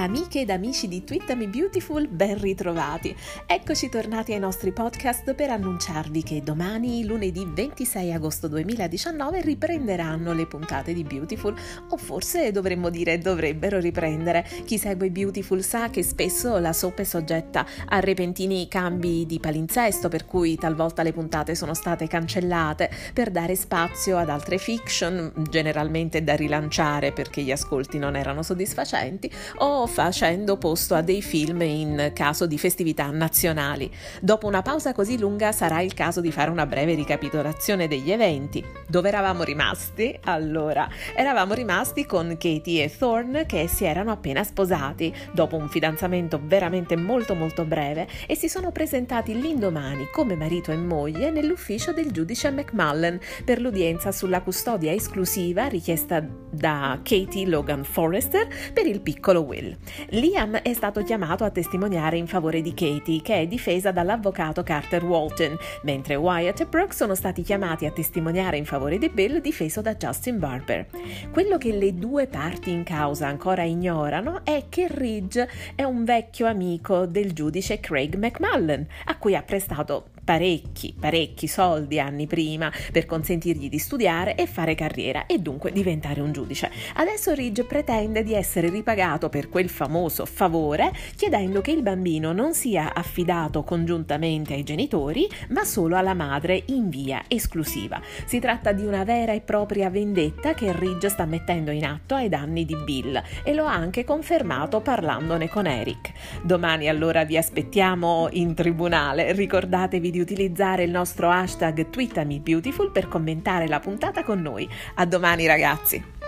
Amiche ed amici di Twittami Beautiful, ben ritrovati. Eccoci tornati ai nostri podcast per annunciarvi che domani, lunedì 26 agosto 2019, riprenderanno le puntate di Beautiful, o forse dovremmo dire dovrebbero riprendere. Chi segue Beautiful sa che spesso la soap è soggetta a repentini cambi di palinsesto, per cui talvolta le puntate sono state cancellate per dare spazio ad altre fiction, generalmente da rilanciare perché gli ascolti non erano soddisfacenti, o facendo posto a dei film in caso di festività nazionali. Dopo una pausa così lunga sarà il caso di fare una breve ricapitolazione degli eventi. Dove eravamo rimasti? Allora, eravamo rimasti con Katie e Thorne che si erano appena sposati dopo un fidanzamento veramente molto molto breve e si sono presentati l'indomani come marito e moglie nell'ufficio del giudice McMullen per l'udienza sulla custodia esclusiva richiesta da Katie Logan Forrester per il piccolo Will. Liam è stato chiamato a testimoniare in favore di Katie, che è difesa dall'avvocato Carter Walton, mentre Wyatt e Brooke sono stati chiamati a testimoniare in favore di Bill, difeso da Justin Barber. Quello che le due parti in causa ancora ignorano è che Ridge è un vecchio amico del giudice Craig McMullen, a cui ha prestato parecchi, parecchi soldi anni prima per consentirgli di studiare e fare carriera e dunque diventare un giudice. Adesso Ridge pretende di essere ripagato per quel famoso favore chiedendo che il bambino non sia affidato congiuntamente ai genitori ma solo alla madre in via esclusiva. Si tratta di una vera e propria vendetta che Ridge sta mettendo in atto ai danni di Bill e lo ha anche confermato parlandone con Eric. Domani allora vi aspettiamo in tribunale, ricordatevi di utilizzare il nostro hashtag TweetamiBeautiful per commentare la puntata con noi. A domani ragazzi!